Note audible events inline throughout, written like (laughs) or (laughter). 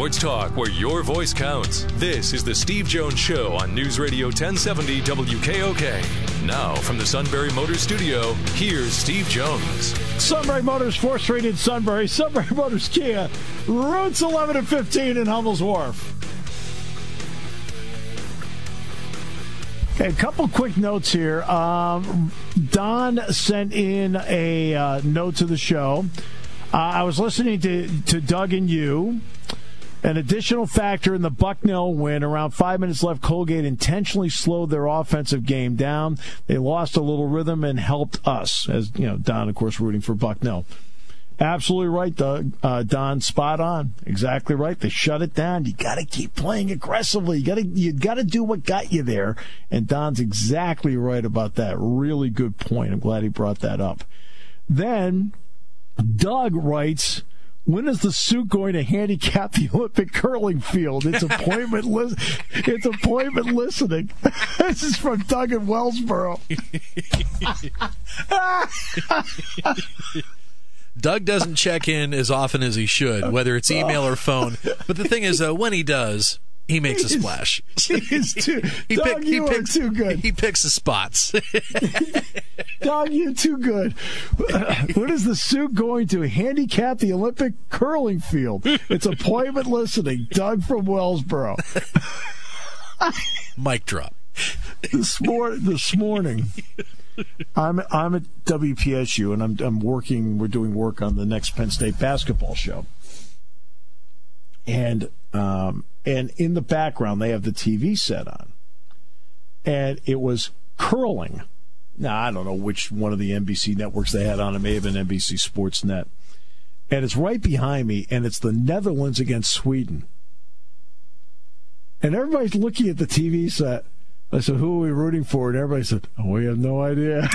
Sports talk where your voice counts. This is the Steve Jones Show on News Radio 1070 WKOK. Now, from the Sunbury Motors Studio, here's Steve Jones. Sunbury Motors, 4th Street in Sunbury. Sunbury Motors Kia, routes 11 and 15 in Hummel's Wharf. Okay, a couple quick notes here. Um, Don sent in a uh, note to the show. Uh, I was listening to, to Doug and you. An additional factor in the Bucknell win, around five minutes left, Colgate intentionally slowed their offensive game down. They lost a little rhythm and helped us, as you know, Don, of course, rooting for Bucknell. Absolutely right, Doug. Uh, Don, spot on. Exactly right. They shut it down. You got to keep playing aggressively. You got to you got to do what got you there. And Don's exactly right about that. Really good point. I'm glad he brought that up. Then Doug writes when is the suit going to handicap the Olympic curling field? It's appointment (laughs) li- It's appointment listening. (laughs) this is from Doug in Wellsboro. (laughs) Doug doesn't check in as often as he should, whether it's email or phone. But the thing is, though, when he does, he makes a splash. He's too, he, Doug, pick, he you picks, are too good. He picks the spots. (laughs) Doug, you're too good. (laughs) when is the suit going to handicap the Olympic curling field? It's appointment listening. Doug from Wellsboro. (laughs) Mic drop. This, mor- this morning, I'm I'm at WPSU and I'm I'm working. We're doing work on the next Penn State basketball show, and um, and in the background they have the TV set on, and it was curling. Now I don't know which one of the NBC networks they had on. It may have been NBC Sports Net, and it's right behind me, and it's the Netherlands against Sweden, and everybody's looking at the TV set. I said, "Who are we rooting for?" And everybody said, oh, "We have no idea." (laughs)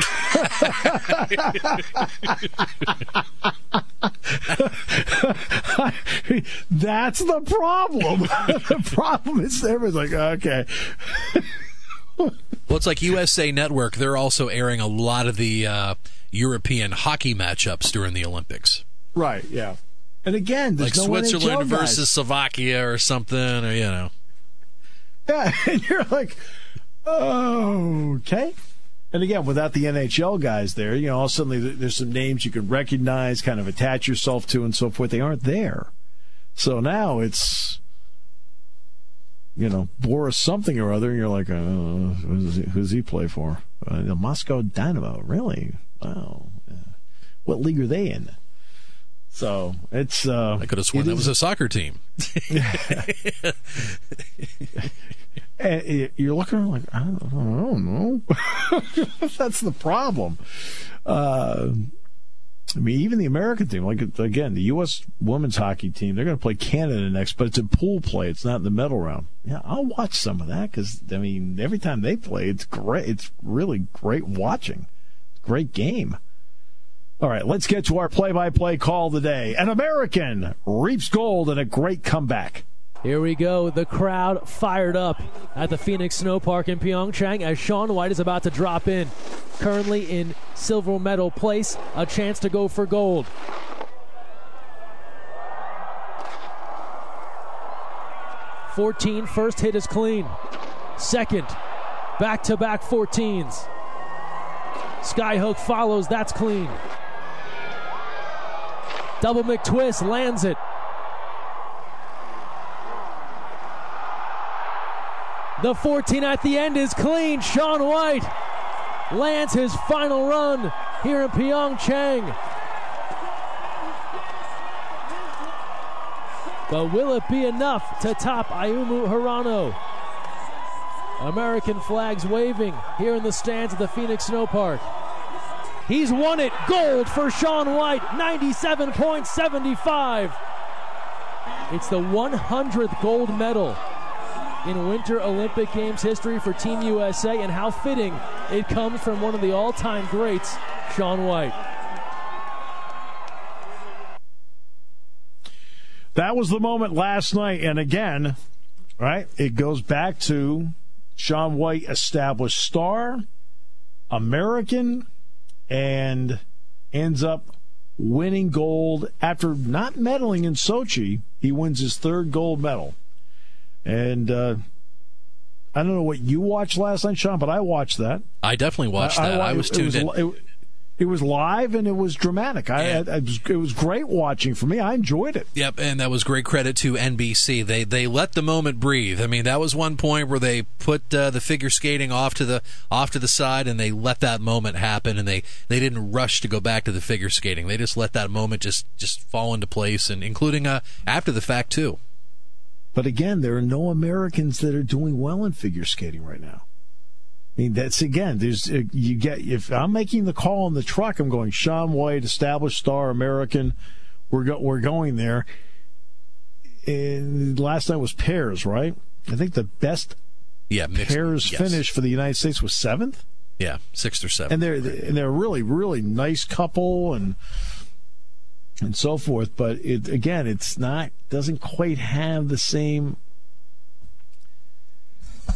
That's the problem. (laughs) the problem is everyone's like, "Okay." Well, it's like USA Network. They're also airing a lot of the uh, European hockey matchups during the Olympics. Right. Yeah. And again, like no Switzerland versus Slovakia or something, or you know. Yeah, (laughs) and you're like, okay. And again, without the NHL guys there, you know, all of a sudden there's some names you can recognize, kind of attach yourself to, and so forth. They aren't there. So now it's, you know, Boris something or other, and you're like, oh, who's he, who's he play for? Uh, the Moscow Dynamo, really? Wow. What league are they in? So it's. Uh, I could have sworn that was a soccer team. (laughs) (laughs) (laughs) and you're looking like, I don't, know. (laughs) That's the problem. Uh, I mean, even the American team, like again, the U.S. women's hockey team, they're going to play Canada next, but it's a pool play. It's not in the medal round. Yeah, I'll watch some of that because I mean, every time they play, it's great. It's really great watching. Great game. All right, let's get to our play-by-play call today. An American reaps gold in a great comeback. Here we go. The crowd fired up at the Phoenix Snow Park in Pyeongchang as Shaun White is about to drop in. Currently in silver medal place, a chance to go for gold. Fourteen, first hit is clean. Second, back to back 14s. Skyhook follows, that's clean. Double McTwist lands it. The 14 at the end is clean. Shaun White lands his final run here in Pyeongchang. But will it be enough to top Ayumu Hirano? American flags waving here in the stands at the Phoenix Snow Park. He's won it. Gold for Shaun White, 97.75. It's the 100th gold medal in Winter Olympic Games history for Team USA, and how fitting it comes from one of the all time greats, Shaun White. That was the moment last night, and again, right, it goes back to Shaun White, established star, American, and ends up winning gold after not medaling in Sochi. He wins his third gold medal. And uh, I don't know what you watched last night, Sean, but I watched that. I definitely watched I, that. I, I was tuned in. It, it was live and it was dramatic. I, yeah. I, I was, it was great watching for me. I enjoyed it. Yep, and that was great credit to NBC. They they let the moment breathe. I mean, that was one point where they put uh, the figure skating off to the off to the side and they let that moment happen and they they didn't rush to go back to the figure skating. They just let that moment just just fall into place and including uh, after the fact too. But again, there are no Americans that are doing well in figure skating right now. I mean, that's again. There's uh, you get if I'm making the call in the truck, I'm going Shaun White, established star, American. We're go, we're going there. And last night was pairs, right? I think the best yeah mixed, pairs yes. finish for the United States was seventh. Yeah, sixth or seventh. And they're and they're really really nice couple and and so forth. But it again, it's not doesn't quite have the same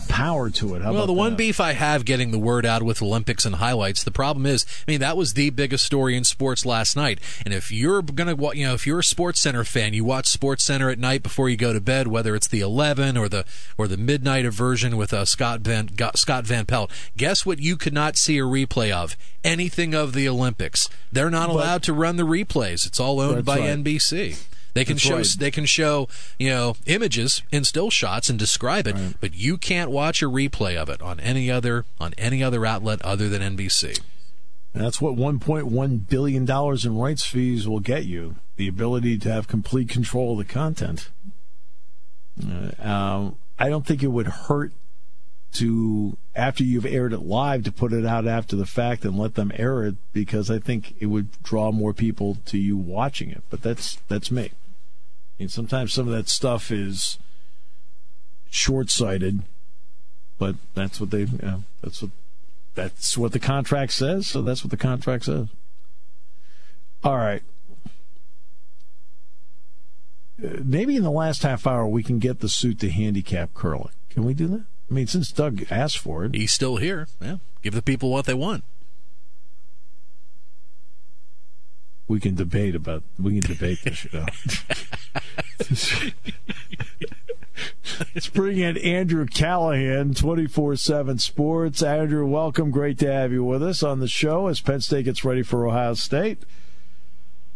power to it. How well, the that? one beef I have getting the word out with Olympics and highlights. The problem is, I mean, that was the biggest story in sports last night. And if you're gonna, you know, if you're a Sports Center fan, you watch Sports Center at night before you go to bed, whether it's the 11 or the or the midnight version with uh, Scott Van Scott Van Pelt. Guess what? You could not see a replay of anything of the Olympics. They're not allowed but, to run the replays. It's all owned by right. NBC. They can That's show right. they can show you know images in still shots and describe it, right. but you can't watch a replay of it on any other on any other outlet other than NBC. That's what 1.1 billion dollars in rights fees will get you: the ability to have complete control of the content. Uh, um, I don't think it would hurt to after you've aired it live to put it out after the fact and let them air it because I think it would draw more people to you watching it. But that's that's me. I mean, sometimes some of that stuff is short-sighted, but that's what they. You know, that's what that's what the contract says. So that's what the contract says. All right. Uh, maybe in the last half hour we can get the suit to handicap curling. Can we do that? I mean, since Doug asked for it, he's still here. Yeah, give the people what they want. We can debate about. We can debate this. You know. (laughs) Let's bring in Andrew Callahan, 24 7 Sports. Andrew, welcome. Great to have you with us on the show as Penn State gets ready for Ohio State.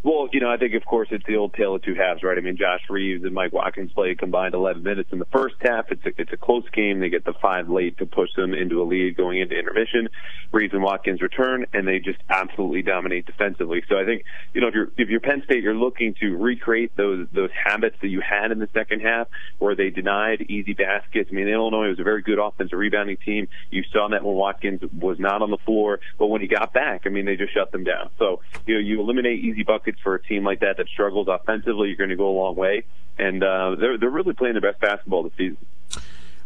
Well, you know, I think of course it's the old tale of two halves, right? I mean, Josh Reaves and Mike Watkins played combined 11 minutes in the first half. It's a, it's a close game. They get the five late to push them into a lead going into intermission. Reaves and Watkins return, and they just absolutely dominate defensively. So I think, you know, if you're if you're Penn State, you're looking to recreate those those habits that you had in the second half, where they denied easy baskets. I mean, Illinois was a very good offensive rebounding team. You saw that when Watkins was not on the floor, but when he got back, I mean, they just shut them down. So you know, you eliminate easy buckets for a team like that that struggles offensively, you're going to go a long way. And uh, they're they're really playing their best basketball this season.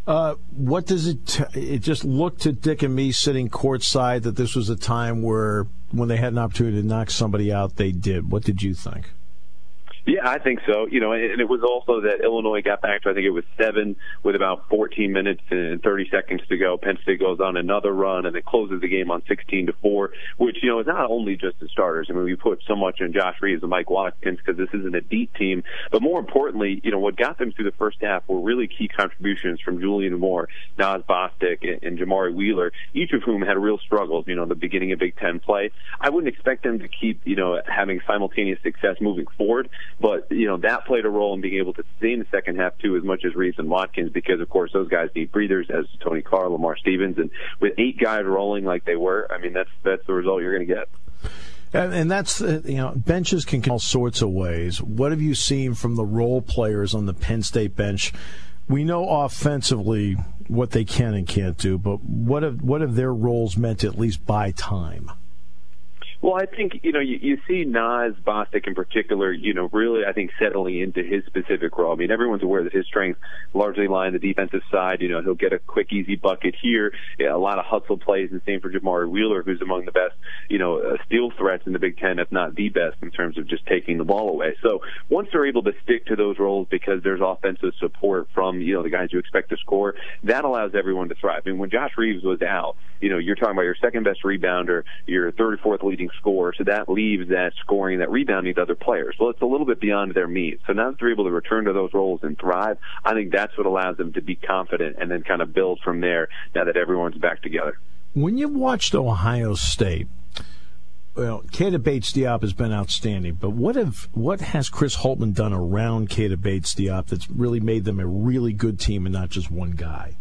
Uh, what does it? T- it just looked to Dick and me sitting courtside that this was a time where, when they had an opportunity to knock somebody out, they did. What did you think? Yeah, I think so. You know, and it was also that Illinois got back to I think it was seven with about 14 minutes and 30 seconds to go. Penn State goes on another run and it closes the game on 16 to four, which you know is not only just the starters. I mean, we put so much in Josh Reaves and Mike Watkins because this isn't a deep team, but more importantly, you know what got them through the first half were really key contributions from Julian Moore, Naz Bostick, and, and Jamari Wheeler, each of whom had real struggles. You know, the beginning of Big Ten play. I wouldn't expect them to keep you know having simultaneous success moving forward. But, you know, that played a role in being able to stay in the second half, too, as much as Reaves and Watkins, because, of course, those guys need breathers, as Tony Carr, Lamar Stevens. And with eight guys rolling like they were, I mean, that's, that's the result you're going to get. And, that's uh, you know benches can come all sorts of ways. What have you seen from the role players on the Penn State bench? We know offensively what they can and can't do, but what have what have their roles meant at least by time? Well, I think you know you, you see Naz Bostick in particular. You know, really, I think settling into his specific role. I mean, everyone's aware that his strengths largely lie on the defensive side. You know, he'll get a quick, easy bucket here. Yeah, a lot of hustle plays, and same for Jamari Wheeler, who's among the best, you know, uh, steal threats in the Big Ten, if not the best, in terms of just taking the ball away. So once they're able to stick to those roles because there's offensive support from you know the guys you expect to score, that allows everyone to thrive. I mean, when Josh Reaves was out, you know, you're talking about your second best rebounder, your third or fourth leading scorer, so that leaves that scoring, that rebounding to other players. Well, it's a little bit beyond their means. So now that they're able to return to those roles and thrive, I think that's what allows them to be confident and then kind of build from there now that everyone's back together. When you watched Ohio State, well, Keita Bates Diop has been outstanding, but what have what has Chris Holtmann done around Keita Bates Diop that's really made them a really good team and not just one guy?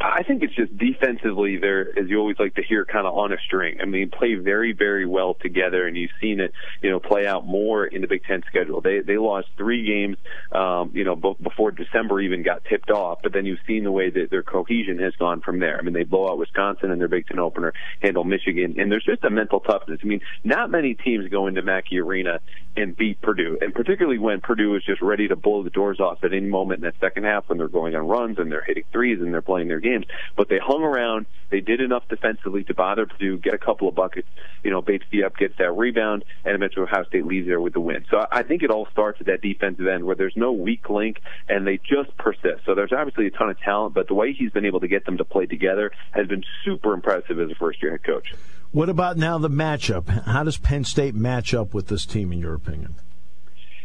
I think it's just defensively they're as you always like to hear kind of on a string. I mean, play very very well together, and you've seen it you know play out more in the Big Ten schedule. They they lost three games um, you know b- before December even got tipped off, but then you've seen the way that their cohesion has gone from there. I mean, they blow out Wisconsin in their Big Ten opener, handle Michigan, and there's just a mental toughness. I mean, not many teams go into Mackey Arena and beat Purdue, and particularly when Purdue is just ready to blow the doors off at any moment in that second half when they're going on runs and they're hitting threes and they're playing their game games. But they hung around. They did enough defensively to bother Purdue, get a couple of buckets. You know, Bates Diop gets that rebound, and eventually Ohio State leaves there with the win. So I think it all starts at that defensive end where there's no weak link, and they just persist. So there's obviously a ton of talent, but the way he's been able to get them to play together has been super impressive as a first-year head coach. What about now the matchup? How does Penn State match up with this team, in your opinion?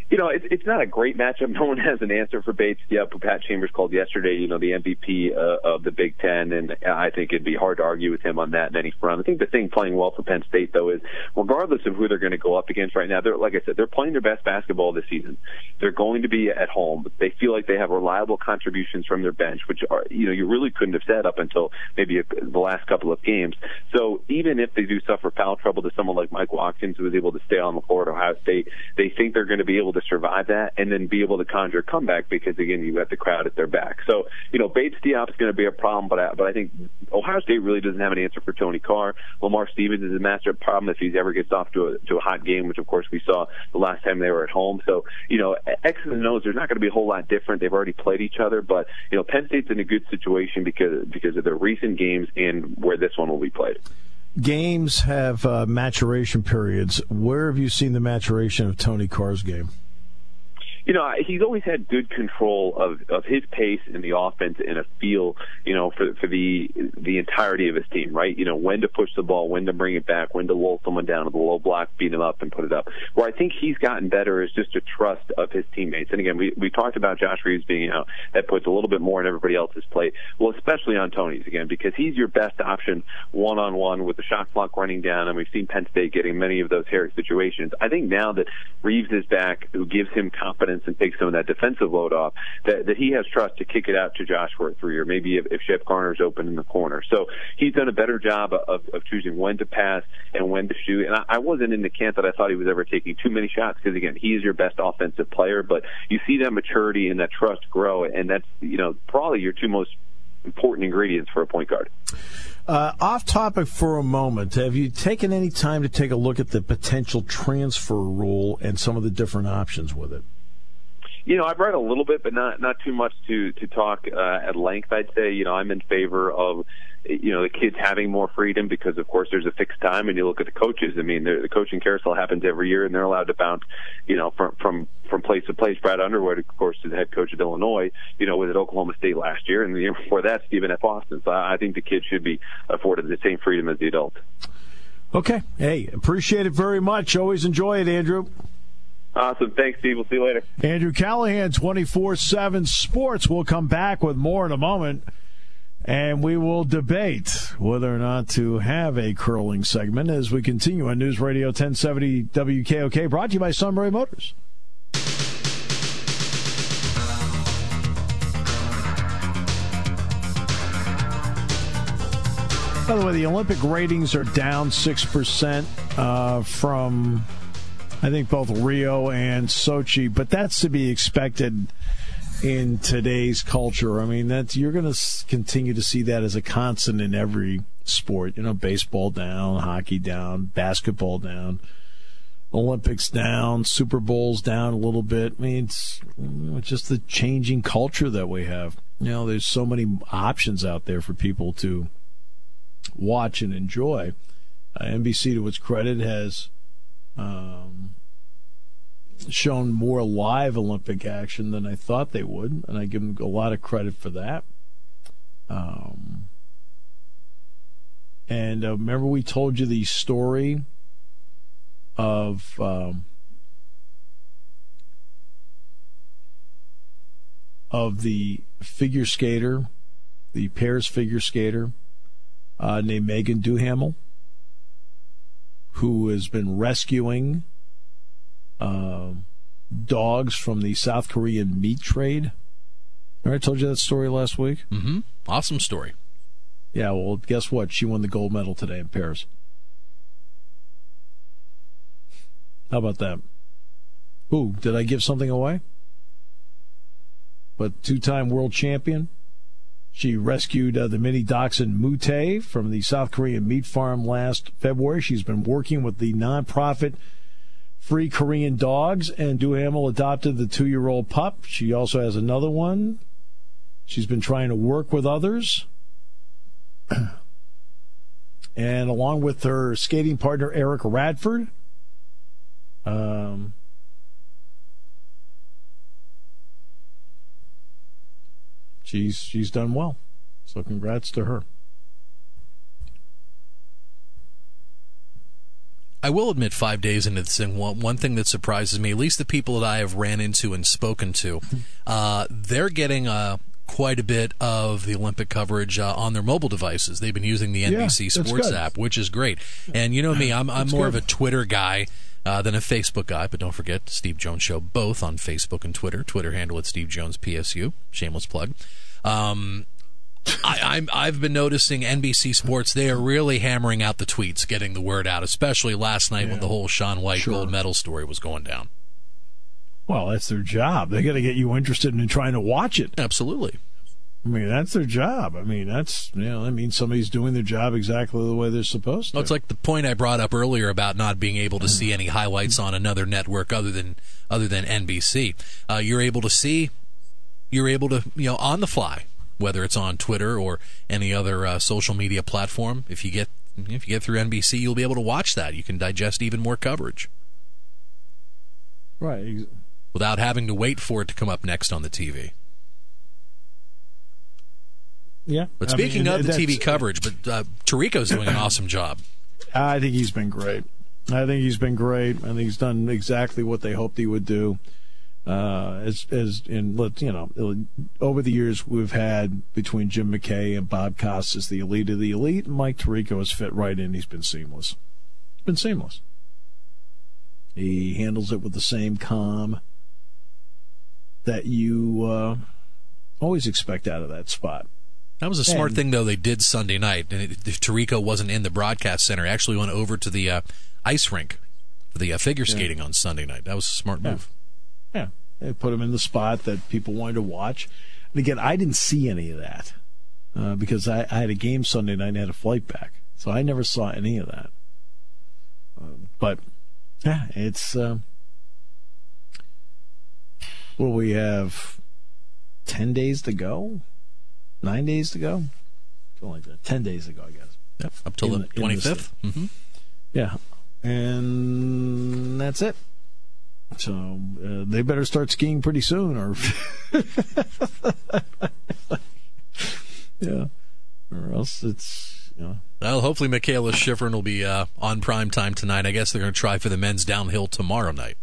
You know, it's it's not a great matchup. (laughs) No one has an answer for Bates. Yeah, Pat Chambers called yesterday, you know, the MVP uh, of the Big Ten, and I think it'd be hard to argue with him on that in any front. I think the thing playing well for Penn State though is, regardless of who they're going to go up against right now, they're like I said, they're playing their best basketball this season. They're going to be at home. They feel like they have reliable contributions from their bench, which are you know you really couldn't have said up until maybe a, the last couple of games. So even if they do suffer foul trouble to someone like Mike Watkins, who was able to stay on the floor at Ohio State, they think they're going to be able to survive that and then be able to conjure a comeback because again you got the crowd at their back. So you know Bates Diop is going to be a problem, but I, but I think Ohio State really doesn't have an answer for Tony Carr. Lamar Stevens is a master problem if he ever gets off to a to a hot game, which of course we saw the last time they were at home. So you know X's and O's, there's not going to be a whole lot different. They've already played each other, but you know Penn State's in a good situation because because of their recent games and where this one will be played games have uh, maturation periods. Where have you seen the maturation of Tony Carr's game? You know, he's always had good control of of his pace in the offense and a feel, you know, for for the the entirety of his team, right? You know, when to push the ball, when to bring it back, when to lull someone down to the low block, beat him up, and put it up. Where I think he's gotten better is just a trust of his teammates. And again, we we talked about Josh Reaves being out Know, that puts a little bit more on everybody else's plate. Well, especially on Tony's again because he's your best option one on one with the shot clock running down, and we've seen Penn State getting many of those hairy situations. I think now that Reaves is back, who gives him confidence and take some of that defensive load off, that, that he has trust to kick it out to Josh for three, or maybe if, if Shep Garner's open in the corner. So he's done a better job of, of choosing when to pass and when to shoot. And I, I wasn't in the camp that I thought he was ever taking too many shots because again, he is your best offensive player, but you see that maturity and that trust grow, and that's you know probably your two most important ingredients for a point guard. Uh, off topic for a moment, have you taken any time to take a look at the potential transfer rule and some of the different options with it? You know, I've read a little bit, but not not too much to to talk uh, at length. I'd say, you know, I'm in favor of you know the kids having more freedom because of course there's a fixed time and you look at the coaches. I mean the coaching carousel happens every year and they're allowed to bounce you know from from from place to place. Brad underwood of course is the head coach of illinois you know was at oklahoma state last year and the year before that stephen f. Austin. So i think the kids should be afforded the same freedom as the adults. Okay. Hey appreciate it very much. Always enjoy it andrew Awesome. Thanks, Steve. We'll see you later. Andrew Callahan, 24 7 Sports. We'll come back with more in a moment. And we will debate whether or not to have a curling segment as we continue on News Radio 1070 WKOK, brought to you by Sunbury Motors. By the way, the Olympic ratings are down 6% uh, from I think both Rio and Sochi, but that's to be expected. in today's culture. I mean, that's you're going to continue to see that as a constant in every sport. You know, baseball down, hockey down, basketball down, Olympics down, Super Bowls down a little bit. I mean, it's, it's just the changing culture that we have. You know, there's so many options out there for people to watch and enjoy. Uh, NBC, to its credit, has um, shown more live Olympic action than I thought they would, and I give them a lot of credit for that. Um, and uh, remember, we told you the story of. Um, of the figure skater, the pairs figure skater uh, named Meagan Duhamel, who has been rescuing uh, dogs from the South Korean meat trade. I told you that story last week. Mm-hmm. Awesome story. Yeah, well, guess what? She won the gold medal today in Paris. How about that? Who? Did I give something away? But two time world champion. She rescued uh, the mini dachshund Mute from the South Korean meat farm last February. She's been working with the nonprofit Free Korean Dogs, and Duhamel adopted the two year old pup. She also has another one. She's been trying to work with others. (clears throat) and along with her skating partner, Eric Radford, um, she's she's done well. So congrats to her. I will admit, five days into this thing, one, one thing that surprises me, at least the people that I have ran into and spoken to, (laughs) uh, they're getting uh, quite a bit of the Olympic coverage uh, on their mobile devices. They've been using the NBC yeah, Sports app, which is great. And you know me, I'm, I'm more good. of a Twitter guy. Uh, than a Facebook guy, but don't forget Steve Jones Show both on Facebook and Twitter. Twitter handle at Steve Jones PSU. Shameless plug. Um, I, i have been noticing NBC Sports. They are really hammering out the tweets, getting the word out, especially last night yeah. when the whole Shaun White sure. gold medal story was going down. Well, that's their job. They got to get you interested in trying to watch it. Absolutely. I mean, that's their job. I mean, that's you know, that means somebody's doing their job exactly the way they're supposed to. Well, it's like the point I brought up earlier about not being able to see any highlights on another network other than other than NBC. Uh, you're able to see, you're able to you know on the fly whether it's on Twitter or any other uh, social media platform. If you get if you get through NBC, you'll be able to watch that. You can digest even more coverage. Right. Without having to wait for it to come up next on the TV. Yeah. But speaking I mean, of the TV coverage, but uh, Tirico's doing an awesome job. I think he's been great. I think he's been great. I think he's done exactly what they hoped he would do uh, as as in you know over the years we've had between Jim McKay and Bob Costas the elite of the elite, and Mike Tirico has fit right in. He's been seamless. Been seamless. He handles it with the same calm that you uh, always expect out of that spot. That was a smart and, thing, though. They did Sunday night, and it, Tirico wasn't in the broadcast center. Actually, went over to the uh, ice rink for the uh, figure skating yeah. on Sunday night. That was a smart move. Yeah, they put him in the spot that people wanted to watch. And again, I didn't see any of that uh, because I, I, had a game Sunday night and had a flight back, so I never saw any of that. Uh, but yeah, it's uh, well, we have ten days to go, nine days to go, something like that. Ten days to go, I guess. Yep, up till in, the twenty fifth. Mm-hmm. Yeah, and that's it. So uh, they better start skiing pretty soon, or (laughs) yeah, or else it's you know. Well, hopefully Mikaela Shiffrin will be uh, on prime time tonight. I guess they're going to try for the men's downhill tomorrow night.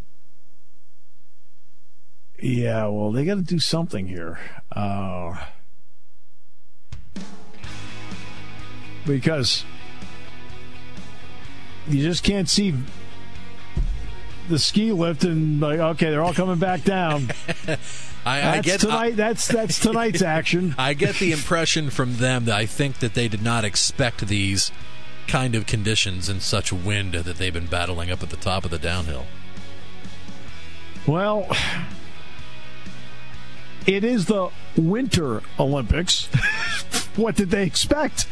Yeah, well, they got to do something here. Uh, because you just can't see the ski lift and like, okay, they're all coming back down. (laughs) I, that's I get tonight. I, that's that's tonight's (laughs) action. I get the impression from them that I think that they did not expect these kind of conditions and such wind that they've been battling up at the top of the downhill. Well, it is the Winter Olympics. (laughs) what did they expect?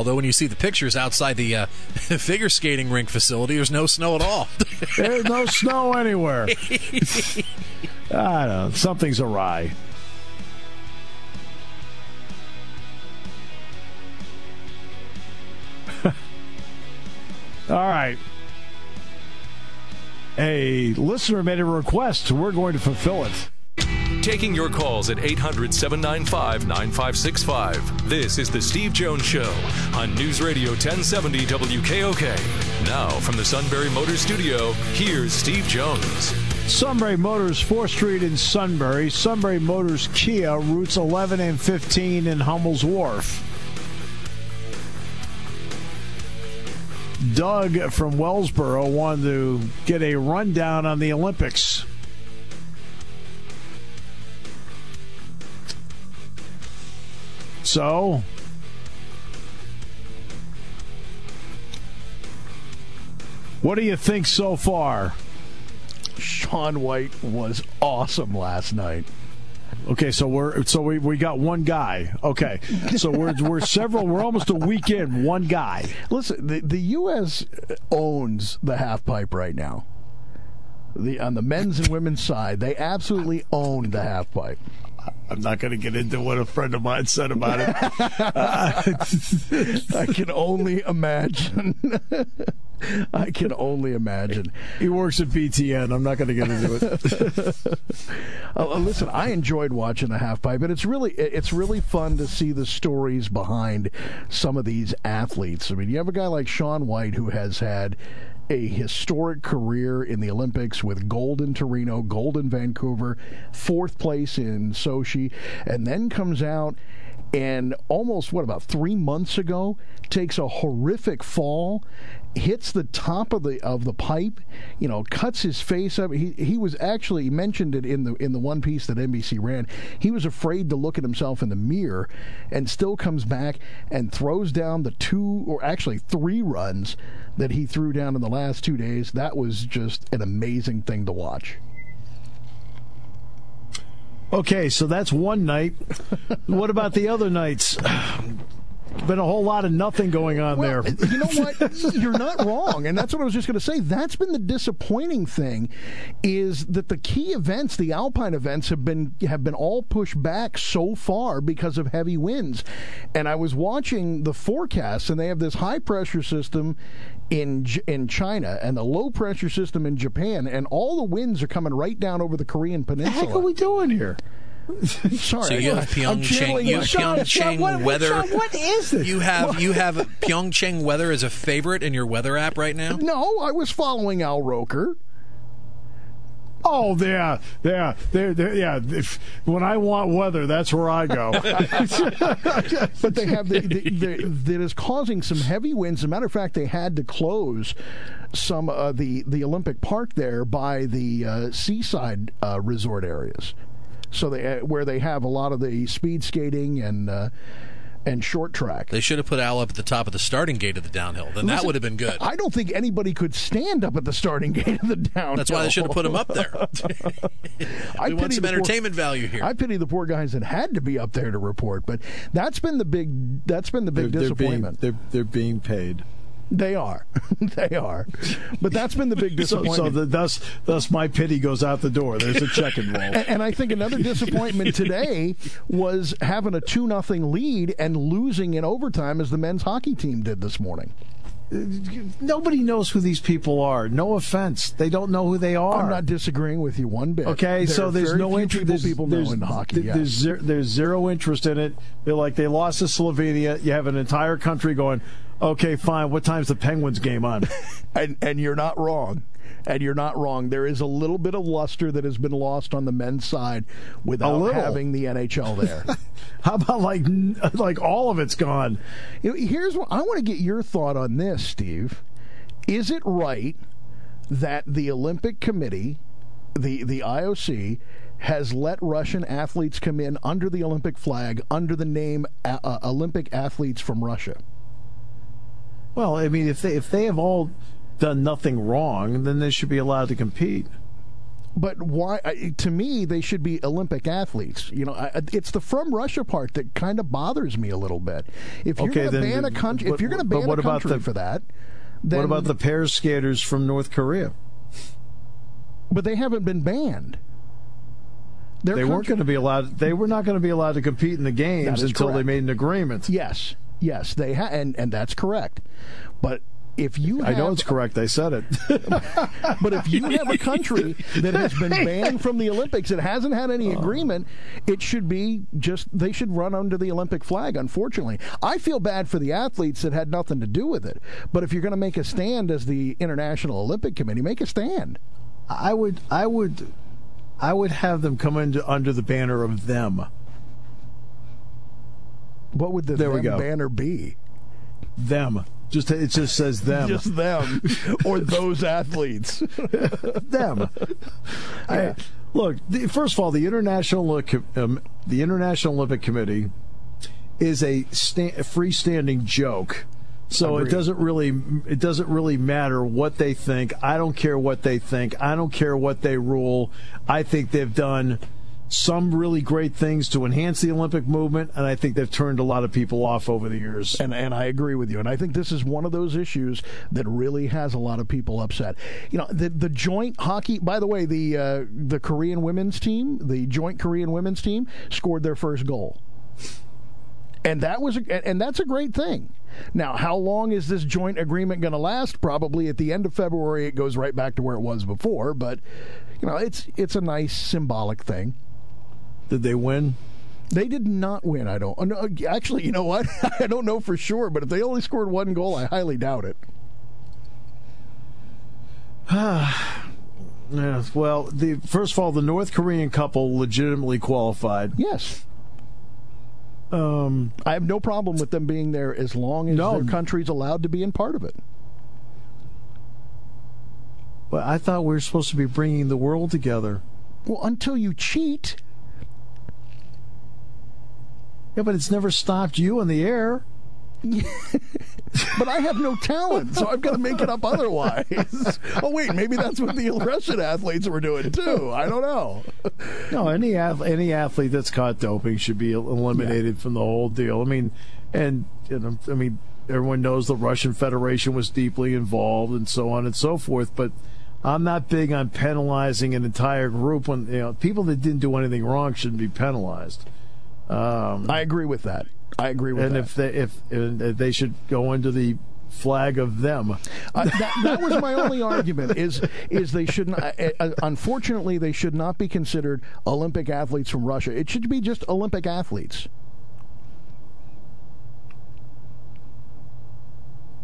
Although when you see the pictures outside the uh, (laughs) figure skating rink facility, there's no snow at all. (laughs) There's no snow anywhere. (laughs) I don't know. Something's awry. All right. A listener made a request. We're going to fulfill it. Taking your calls at 800 795 9565. This is The Steve Jones Show on News Radio 1070 WKOK. Now, from the Sunbury Motors Studio, here's Steve Jones. Sunbury Motors, 4th Street in Sunbury. Sunbury Motors Kia, routes 11 and 15 in Hummel's Wharf. Doug from Wellsboro wanted to get a rundown on the Olympics. So, what do you think so far? Shaun White was awesome last night. Okay, so we're so we, we got one guy. Okay, so we're we're several. We're almost a week in. One guy. Listen, the the U.S. owns the half pipe right now. The on the men's and women's side, they absolutely own the half pipe. I'm not going to get into what a friend of mine said about it. (laughs) (laughs) I can only imagine. (laughs) I can only imagine. He works at BTN. I'm not going to get into it. uh, listen, I enjoyed watching the half pipe, and it's really it's really fun to see the stories behind some of these athletes. I mean, you have a guy like Shaun White who has had a historic career in the Olympics with gold in Torino, gold in Vancouver, fourth place in Sochi, and then comes out and almost what about three months ago takes a horrific fall hits the top of the of the pipe you know cuts his face up he he was actually he mentioned it in the in the one piece that NBC ran he was afraid to look at himself in the mirror and still comes back and throws down the two or actually three runs that he threw down in the last 2 days that was just an amazing thing to watch Okay, so that's one night. what about the other nights? Been a whole lot of nothing going on well, there. You know what? (laughs) You're not wrong, and that's what I was just going to say. That's been the disappointing thing, is that the key events, the Alpine events, have been have been all pushed back so far because of heavy winds. And I was watching the forecasts, and they have this high pressure system in in China and the low pressure system in Japan, and all the winds are coming right down over the Korean Peninsula. What the heck are we doing here? (laughs) Sorry, so you have Pyeongchang, you have Pyeongchang what, weather. Sean, what is this? You have you have Pyeongchang weather as a favorite in your weather app right now. No, I was following Al Roker. Oh, yeah, yeah, they're, they're, yeah. If, when I want weather, that's where I go. (laughs) but they have the, the, the, that is causing some heavy winds. As a matter of fact, they had to close some uh, the the Olympic Park there by the uh, seaside uh, resort areas. So they uh, where they have a lot of the speed skating and uh, and short track. They should have put Al up at the top of the starting gate of the downhill. Then Listen, that would have been good. I don't think anybody could stand up at the starting (laughs) gate of the downhill. That's why they should have put him up there. (laughs) (laughs) we want some entertainment poor, value here. I pity the poor guys that had to be up there to report, but that's been the big that's been the big they're, disappointment. They're being, they're, they're being paid. They are, (laughs) they are, but that's been the big disappointment. (laughs) so, so the, thus, thus my pity goes out the door. There's a check involved. (laughs) and, and I think another disappointment today was having a two nothing lead and losing in overtime as the men's hockey team did this morning. Nobody knows who these people are. No offense, they don't know who they are. I'm not disagreeing with you one bit. Okay, there so there's no interest. People, people there's, know in hockey. There's, zero, there's zero interest in it. They're like they lost to Slovenia. You have an entire country going. Okay, fine. What time's the Penguins game on? (laughs) and and you're not wrong. And you're not wrong. There is a little bit of luster that has been lost on the men's side without having the NHL there. (laughs) How about like like all of it's gone? Here's what I want to get your thought on this, Steve. Is it right that the Olympic Committee, the the IOC, has let Russian athletes come in under the Olympic flag under the name uh, Olympic athletes from Russia? Well, I mean, if they if they have all done nothing wrong, then they should be allowed to compete. But why? To me, they should be Olympic athletes. You know, I- it's the from Russia part that kind of bothers me a little bit. If you're Okay, going to ban a country, but- if you're going to ban what a about country the- for that, then what about the pair skaters from North Korea? But they haven't been banned. Their They weren't going to be allowed. They were not going to be allowed to compete in the games until they made an agreement. Yes, yes, they ha- and and that's correct. But if you, I know have- it's correct. I said it. (laughs) But if you have a country that has been banned from the Olympics, it hasn't had any agreement, it should be just they should run under the Olympic flag. Unfortunately, I feel bad for the athletes that had nothing to do with it. But if you're going to make a stand as the International Olympic Committee, make a stand. I would. I would. I would have them come into under the banner of them. What would the There we go. banner be? Them. Just it just says them. (laughs) Just them or (laughs) those athletes. them. (laughs) I, look, the, first of all, the international um, the International Olympic Committee is a, sta- freestanding joke. So Agreed. it doesn't really it doesn't really matter what they think. I don't care what they think. I don't care what they rule. I think they've done some really great things to enhance the Olympic movement, and I think they've turned a lot of people off over the years. And and I agree with you. And I think this is one of those issues that really has a lot of people upset. You know, the the joint hockey. By the way, the uh, the Korean women's team, the joint Korean women's team, scored their first goal. And that was, a, and that's a great thing. Now, how long is this joint agreement going to last? Probably at the end of February, it goes right back to where it was before. But you know, it's it's a nice symbolic thing. Did they win? They did not win. I don't. Actually, you know what? (laughs) I don't know for sure. But if they only scored one goal, I highly doubt it. (sighs) Yes. Well, the first of all, the North Korean couple legitimately qualified. Yes. Um, I have no problem with them being there as long as No. their country's allowed to be in part of it. But I thought we were supposed to be bringing the world together. Well, until you cheat. Yeah, but it's never stopped you in the air. But I have no talent, so I've got to make it up otherwise. (laughs) oh, wait, maybe that's what the Russian athletes were doing too. I don't know. No, any ath- any athlete that's caught doping should be eliminated from the whole deal. I mean, and you know, I mean, everyone knows the Russian Federation was deeply involved and so on and so forth. But I'm not big on penalizing an entire group when you know people that didn't do anything wrong shouldn't be penalized. Um, I agree with that. I agree with and that. if they if, if they should go into the flag of them. Uh, that, that was my only (laughs) argument. Is is they shouldn't? Uh, uh, unfortunately, they should not be considered Olympic athletes from Russia. It should be just Olympic athletes.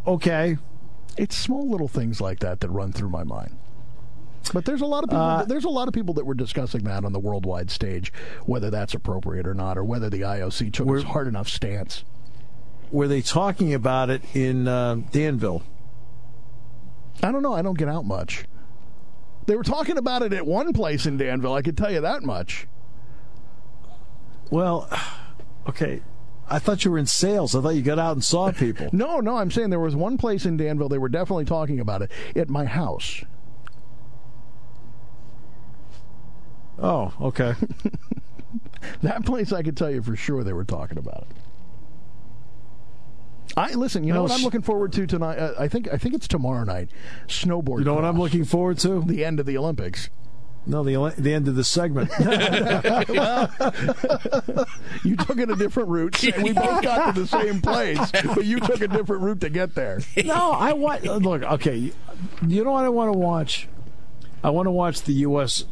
Okay, It's small little things like that that run through my mind. But there's a lot of people. Uh, there's a lot of people that were discussing that on the worldwide stage, whether that's appropriate or not, or whether the IOC took a hard enough stance. were they talking about it in uh, Danville? I don't know. I don't get out much. They were talking about it at one place in Danville. I could tell you that much. Well, okay. I thought you were in sales. I thought you got out and saw people. (laughs) No, no. I'm saying there was one place in Danville. They were definitely talking about it at my house. Oh, okay. (laughs) That place, I could tell you for sure they were talking about it. I listen. You know what I'm looking forward to tonight. Uh, I think I think it's tomorrow night. Snowboard. You know what I'm looking forward to? The end of the Olympics. No, the the end of the segment. (laughs) (laughs) You took it a different route. We both got to the same place, but you took a different route to get there. no, I want. Look, okay. You know what I want to watch? I want to watch the U.S.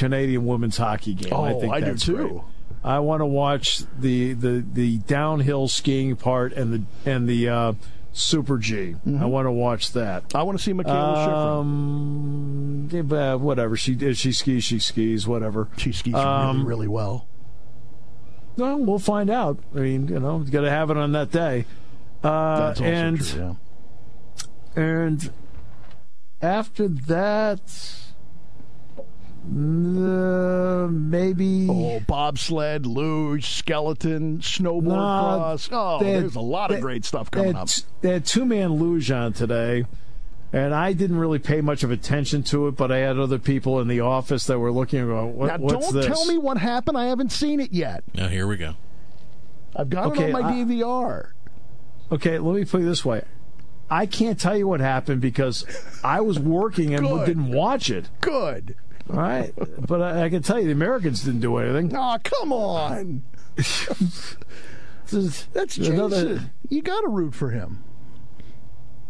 Canadian women's hockey game. I Oh, think I do too. great. I want to watch the, the the downhill skiing part and the and the uh, Super G. I want to watch that. I want to see Mikaela. Um, yeah, whatever she if she skis, she skis. Whatever. She skis um, really, really well. No, we'll find out. I mean, you know, got to have it on that day. Uh, That's also and true. Yeah. and after that, uh, maybe. Oh, bobsled, luge, skeleton, snowboard Nah, cross. Oh, had- there's a lot of they- great stuff They coming had, up. they had two man luge on today. and I didn't really pay much of attention to it, but I had other people in the office that were looking and going, what, now, "What's don't this?" tell me what happened. I haven't seen it yet. Now here we go. I've got Okay, it on my I- DVR. Okay, let me put it this way. I can't tell you what happened because I was working and didn't watch it. Good. All right, but I, I can tell you the Americans didn't do anything. Oh, come on. (laughs) This is That's Jayson. another You got to root for him.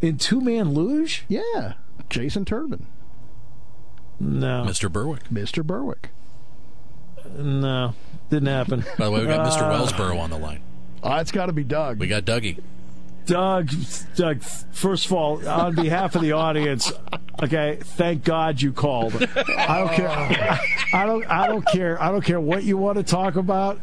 in two man luge. Yeah. Jayson Terdiman, No, Mr. Berwick. Mr. Berwick. no, didn't happen. By the way, we got Mr. Uh, Wellsboro on the line. Oh, it's got to be Doug. We got Dougie. Doug, Doug. First of all, on behalf of the audience, okay, thank God you called. I don't care. (laughs) I don't. I don't care. I don't care what you want to talk about.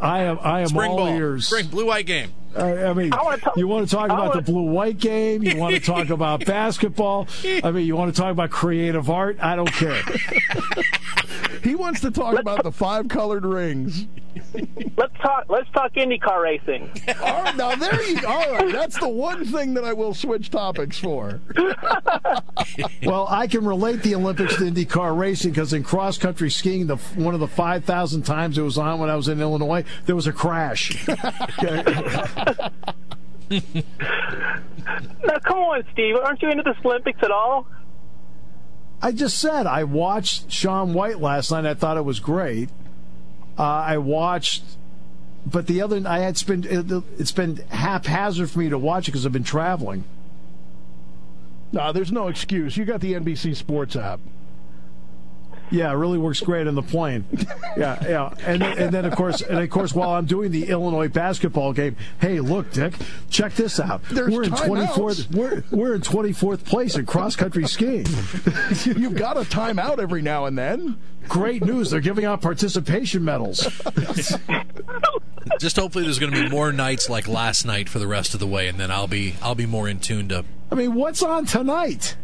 I am. I am Spring all ball. ears. Spring blue white game. I, I mean, I wanna talk- you want to talk I about wanna- the blue white game. You want to talk about (laughs) basketball. I mean, you want to talk about creative art. I don't care. (laughs) he wants to talk about the five colored rings. Let's talk. Let's talk IndyCar racing. All right, now there you All right, that's the one thing that I will switch topics for. (laughs) Well, I can relate the Olympics to IndyCar racing because in cross country skiing, the one of the five thousand times it was on when I was in Illinois, there was a crash. (laughs) Now, come on, Steve. Aren't you into this Olympics at all? I just said I watched Shaun White last night. I thought it was great. Uh, I watched, but the other I had been it, it's been haphazard for me to watch it because I've been traveling. No, there's no excuse. You got the NBC Sports app. Yeah, it really works great on the plane. Yeah, yeah, and then, and then of course, and of course, while I'm doing the Illinois basketball game, hey, look, Dick, check this out. There's we're in 24th. We're we're in 24th place in cross country skiing. (laughs) You've got a timeout every now and then. Great news! They're giving out participation medals. Just hopefully there's going to be more nights like last night for the rest of the way, and then I'll be I'll be more in tune to. I mean, what's on tonight?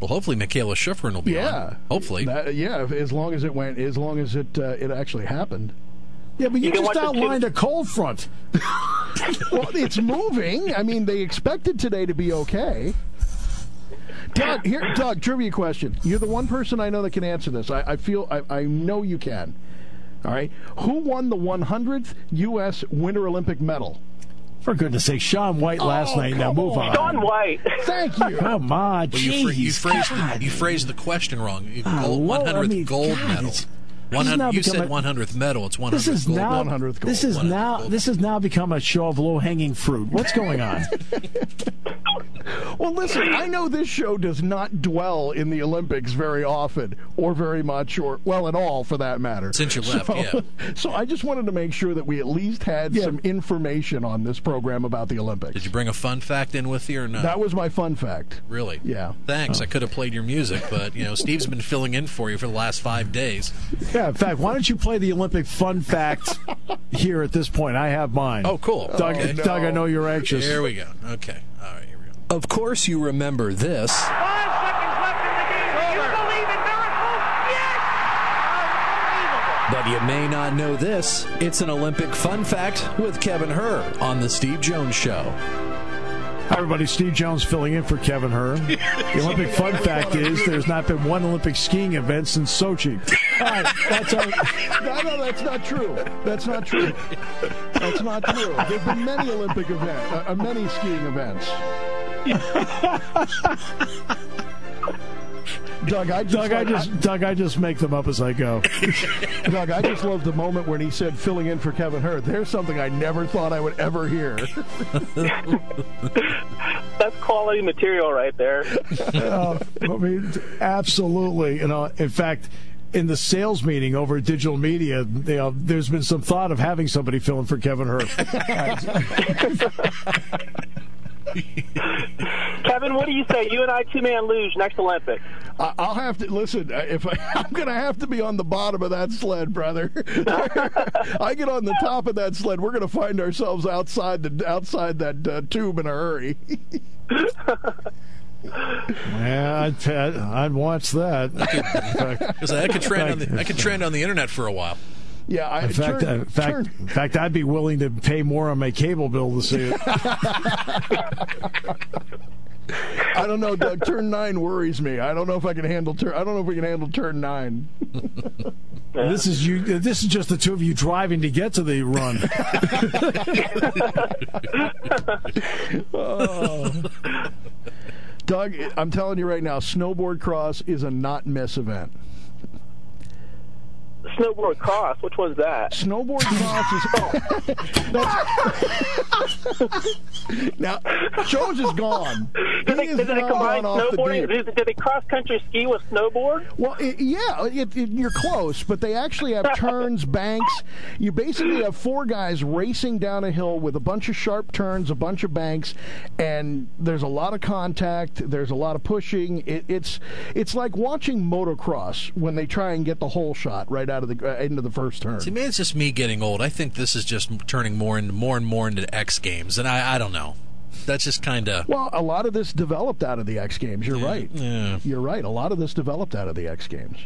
Well, hopefully Mikaela Shiffrin will be Yeah. on. Hopefully. That- yeah, as long as it went, as long as it uh, it actually happened. Yeah, but you, You just outlined a cold front. (laughs) Well, it's moving. I mean, they expected today to be okay. Doug, here, Doug, trivia question. You're the one person I know that can answer this. I, I feel, I, I know you can. All right. Who won the 100th U.S. Winter Olympic medal? For goodness sake, Shaun White last Oh, night. Now move on. on. Shaun White. (laughs) Thank you. Come on, Well, you, jeez. phr- you phrased God. the, you phrased the question wrong. You- Ah, gold, well, 100th I mean, gold God, medal. 100, you said a- 100th medal. It's 100th This is gold. now. 100th This is 100th now. gold. This has now become a show of low hanging fruit. What's going on? (laughs) Well, listen, I know this show does not dwell in the Olympics very often, or very much, or, well, at all for that matter. Since you left, so, yeah. (laughs) So I just wanted to make sure that we at least had Yeah. some information on this program about the Olympics. Did you bring a fun fact in with you or not? That was my fun fact. really? Yeah. Thanks. Oh. I could have played your music, but you know Steve's been filling in for you for the last five days. yeah. In fact, why don't you play the Olympic fun fact here at this point? I have mine. Oh, cool. Doug, Okay. no. Doug, I know you're anxious. Here we go. Okay. All right. Here we go. Of course, you remember this. Five seconds left in the game. Do you believe in miracles? Yes! Unbelievable. But you may not know this. It's an Olympic fun fact with Kevin Herr on The Steve Jones Show. Hi, everybody. Steve Jones filling in for Kevin Herr. (laughs) The Olympic fun fact is there's not been one Olympic skiing event since Sochi. (laughs) All right, that's our. No, no, that's not true. That's not true. That's not true. There've been many Olympic events, uh, uh, many skiing events. Doug, I just, Doug, I like- just, Doug, I just make them up as I go. (laughs) Doug, I just love the moment when he said filling in for Kevin Hurd. There's something I never thought I would ever hear. (laughs) That's quality material right there. Uh, I mean, absolutely. You know, in fact, in the sales meeting over at Digital Media, you know, there's been some thought of having somebody fill in for Kevin Hurd. (laughs) Kevin, what do you say? You and I two man luge next Olympics. I- I'll have to listen. uh, If I, (laughs) I'm going to have to be on the bottom of that sled, brother. (laughs) I get on the top of that sled, we're going to find ourselves outside the outside that uh, tube in a hurry. (laughs) yeah, I'd, I'd watch that. In fact, Because I could trend on the I could trend on the internet for a while. Yeah, I, in fact, turn- uh, in fact, turn- in fact, I'd be willing to pay more on my cable bill to see it. (laughs) I don't know, Doug. Turn nine worries me. I don't know if I can handle turn. I don't know if we can handle turn nine. (laughs) This is you. This is just the two of you driving to get to the run. (laughs) Oh. Doug, I'm telling you right now, snowboard cross is a not miss event. Snowboard cross. Which one's that? Snowboard (laughs) cross is. Oh. (laughs) now, Jones is gone. Do they, do they combine the snowboarding? Do, do they cross country ski with snowboard? Well, it, yeah, it, it, you're close, but they actually have (laughs) turns, banks. You basically have four guys racing down a hill with a bunch of sharp turns, a bunch of banks, and there's a lot of contact. There's a lot of pushing. It, it's it's like watching motocross when they try and get the whole shot right out of the uh, into the first turn. See, maybe it's just me getting old. I think this is just turning more and more and more into X Games, and I, I don't know. That's just kind of. Well, a lot of this developed out of the X Games. You're right. Yeah. You're right. A lot of this developed out of the X Games.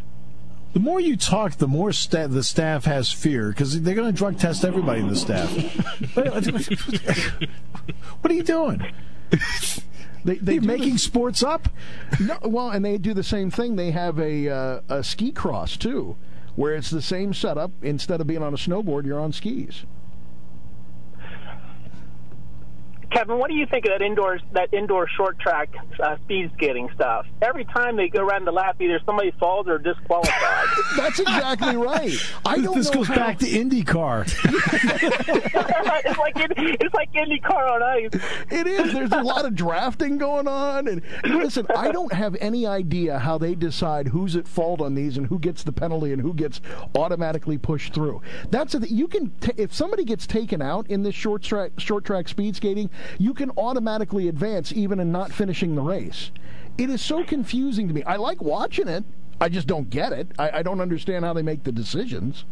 The more you talk, the more sta- the staff has fear because they're going to drug test everybody in the staff. (laughs) what are you doing? They, they You're making this- sports up? No, well, and they do the same thing. They have a uh, a ski cross too, where it's the same setup. Instead of being on a snowboard, you're on skis. Kevin, what do you think of that indoor that indoor short track uh, speed skating stuff? Every time they go around the lap, either somebody falls or disqualified. (laughs) That's exactly right. I don't this know goes how- back to IndyCar. (laughs) it's like in, it's like IndyCar on ice. It is. There's a lot of drafting going on, and listen, I don't have any idea how they decide who's at fault on these and who gets the penalty and who gets automatically pushed through. That's a, you can t- if somebody gets taken out in this short track short track speed skating, you can automatically advance even in not finishing the race. It is so confusing to me. I like watching it. I just don't get it. I, I don't understand how they make the decisions.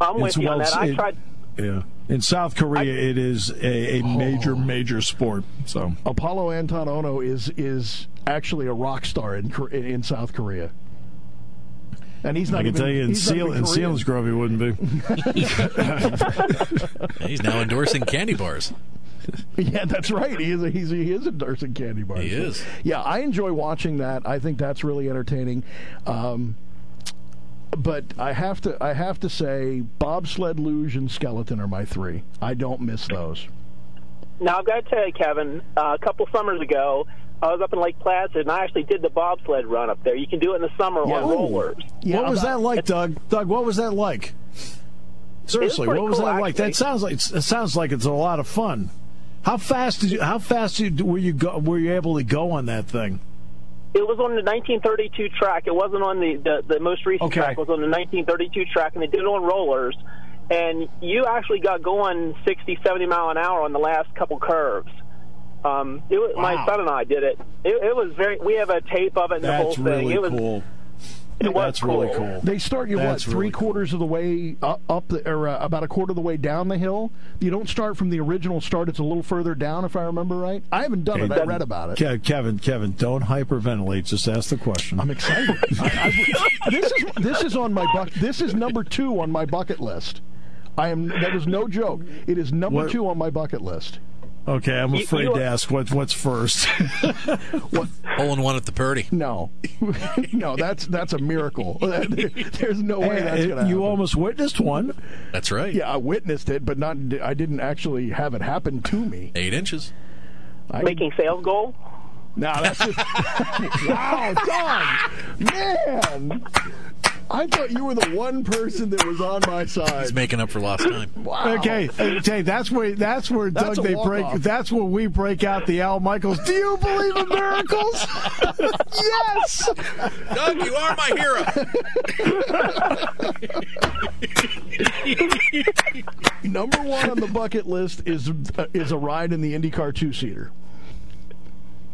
I'm with It's you on well that. I said. tried. Yeah. In South Korea, it is a, a oh. major, major sport. So Apolo Anton Ohno is is actually a rock star in in South Korea. And he's not I can even, tell you, in, he's not Seal, even in Korean. Selinsgrove, he wouldn't be. (laughs) (laughs) (laughs) He's now endorsing candy bars. (laughs) Yeah, that's right. He is. A, he's. A, he is endorsing candy bars. He is. Yeah, I enjoy watching that. I think that's really entertaining. Um, but I have to. I have to say, bobsled, luge, and skeleton are my three. I don't miss those. Now I've got to tell you, Kevin. Uh, a couple summers ago, I was up in Lake Placid, and I actually did the bobsled run up there. You can do it in the summer Yeah. on rollers. Yeah, what was that like, Doug? Doug, what was that like? Seriously, pretty what was cool, that like? actually. That sounds like it sounds like it's a lot of fun. How fast did you? How fast did you, were you go, were you able to go on that thing? It was on the 1932 track. It wasn't on the the, the most recent Okay. track. It was on the 1932 track, and they did it on rollers. And you actually got going 60, 70 mile an hour on the last couple curves. Um, it was, My son and I did it. it. It was very. We have a tape of it and the whole thing. really it was, cool. It was That's really cool. cool. They start you That's what really three quarters of the way up, up the, or uh, about a quarter of the way down the hill. You don't start from the original start; it's a little further down, if I remember right. I haven't done it. I read about it. Ke- Kevin, Kevin, don't hyperventilate. Just ask the question. I'm excited. (laughs) I, I, this is this is on my buck. This is number two on my bucket list. I am. That is no joke. It is number What- two on my bucket list. Okay, I'm afraid you- to ask what what's first. (laughs) Hole in one at the Purdy. No, (laughs) no, that's that's a miracle. (laughs) There's no way that's going to you happen. almost witnessed one. That's right. yeah, I witnessed it, but not. I didn't actually have it happen to me. Eight inches. I, Making sales goal. No, that's just wow, Don, man. I thought you were the one person that was on my side. He's making up for lost time. Wow. Okay, okay, that's where that's where That's Doug they walk-off. break. That's where we break out the Al Michaels. Do you believe in miracles? (laughs) yes. Doug, you are my hero. Number one on the bucket list is uh, is a ride in the IndyCar two seater,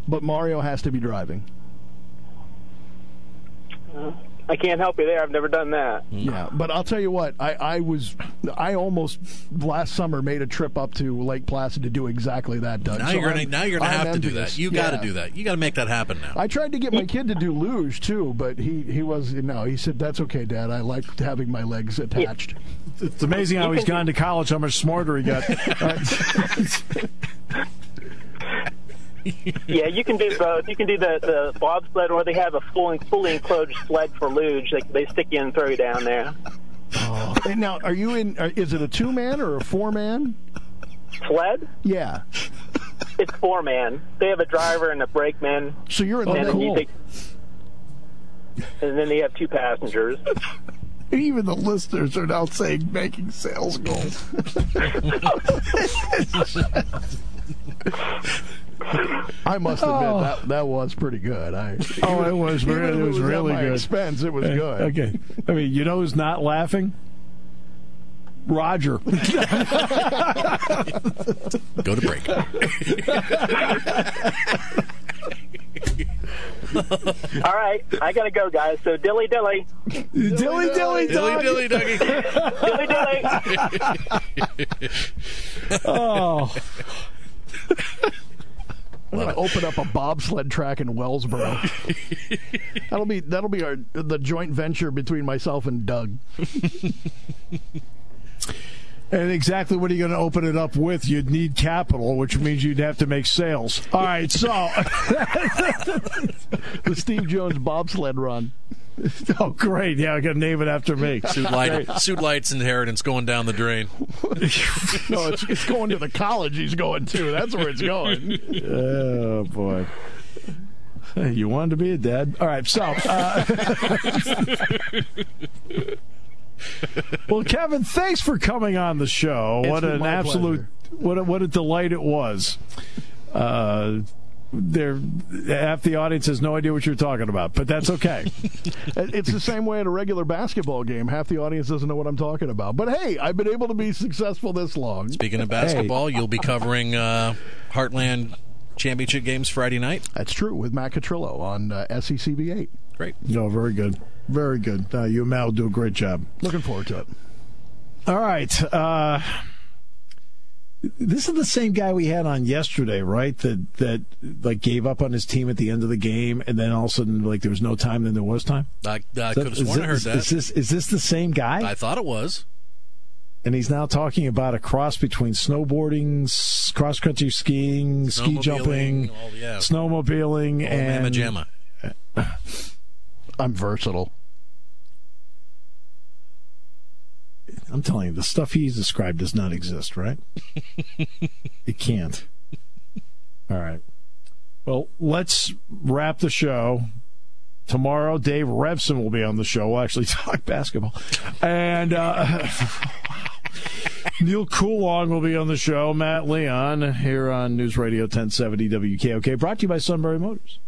but Mario has to be driving. I can't help you there. I've never done that. Yeah, but I'll tell you what, I, I was I almost last summer made a trip up to Lake Placid to do exactly that. Doug. Now So you're gonna I'm- now you're gonna I'm have to do that. You got to Yeah. do that. You got to make that happen now. I tried to get my kid to do luge too, but he he was no. He said that's okay, Dad. I like having my legs attached. It's amazing how he's gone to college. How much smarter he got. (laughs) (laughs) (laughs) Yeah, you can do both. You can do the the bobsled, or they have a fully fully enclosed sled for luge. They they stick you and throw you down there. Oh. And now, are you in? Are, is it a two man or a four man? Sled? Yeah. It's four man. They have a driver and a brakeman. So you're in the and cool. take- and then they have two passengers. Even the listeners are now saying making sales goals. (laughs) (laughs) I must admit Oh. that that was pretty good. I Oh, it was even really- if it was at really my good. Expense, it was eh, good. Okay. I mean, you know who's not laughing? Roger. Go to break. All right, I gotta go, guys. So dilly dilly, dilly dilly dilly dog. dilly doggy. dilly dilly. Oh, I'm going to open up a bobsled track in Wellsboro. (laughs) that'll be that'll be our the joint venture between myself and Doug. (laughs) and exactly what are you going to open it up with? You'd need capital, which means you'd have to make sales. All right, so (laughs) The Steve Jones bobsled run. (laughs) oh great, yeah, I got to name it after me. Suit light, suit lights inheritance going down the drain. (laughs) No, it's, it's going to the college he's going to. That's where it's going. Oh boy. You wanted to be a dad. All right, so. Uh, (laughs) well, Kevin, thanks for coming on the show. It's what an my absolute, what a, what a delight it was. Uh, there, half the audience has no idea what you're talking about, but that's okay. (laughs) It's the same way at a regular basketball game. Half the audience doesn't know what I'm talking about. But hey, I've been able to be successful this long. Speaking of basketball, you'll be covering uh, Heartland Championship games Friday night. That's true with Matt Catrillo on uh, SECB 8. Great. no, very good, very good. Uh, you and Matt will do a great job. Looking forward to it. All right. Uh, this is the same guy we had on yesterday, right? That that like gave up on his team at the end of the game, and then all of a sudden, like there was no time, then there was time. I, I could have sworn I heard is, that. Is this is this the same guy? I thought it was. and he's now talking about a cross between snowboarding, cross country skiing, ski jumping, all- yeah. snowmobiling, Oh, and Mamma Jamma. (laughs) I'm versatile. I'm telling you, the stuff he's described does not exist, right? (laughs) it can't. All right. Well, let's wrap the show. Tomorrow, Dave Revson will be on the show. We'll actually (laughs) talk basketball. And uh, (laughs) Neil Coolong will be on the show. Matt Leon here on News Radio 1070 WKOK. Brought to you by Sunbury Motors.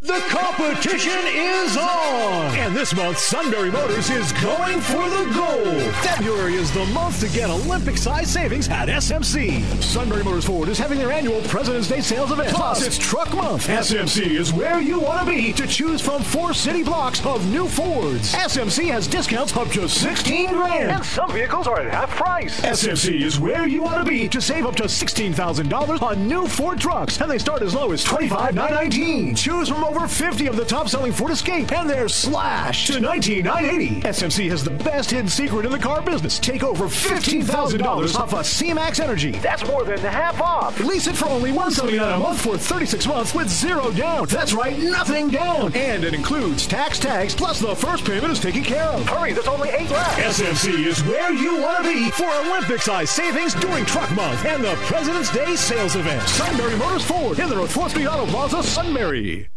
The competition is on! And this month, Sunbury Motors is going for the gold. February is the month to get Olympic size savings at SMC. Sunbury Motors Ford is having their annual President's Day sales event. Plus, it's truck month. SMC is where you want to be to choose from four city blocks of new Fords. SMC has discounts up to 16 grand. And some vehicles are at half price. SMC is where you want to be to save up to $16,000 on new Ford trucks. And they start as low as $25,919. Choose from over 50 of the top selling Ford Escape, and they're slashed to $19,980. SMC has the best hidden secret in the car business. Take over $15,000 off a C-Max Energy. That's more than half off. Lease it for only 179 a month for 36 months with zero down. That's right, nothing down. And it includes tax tags, plus the first payment is taken care of. Hurry, there's only eight left. SMC is where you want to be for Olympic-size savings during Truck Month and the President's Day sales event. Sunbury Motors Ford in the North 4th Street Auto Plaza, Sunbury.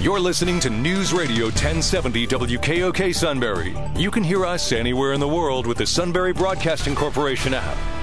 You're listening to News Radio 1070 WKOK Sunbury. You can hear us anywhere in the world with the Sunbury Broadcasting Corporation app.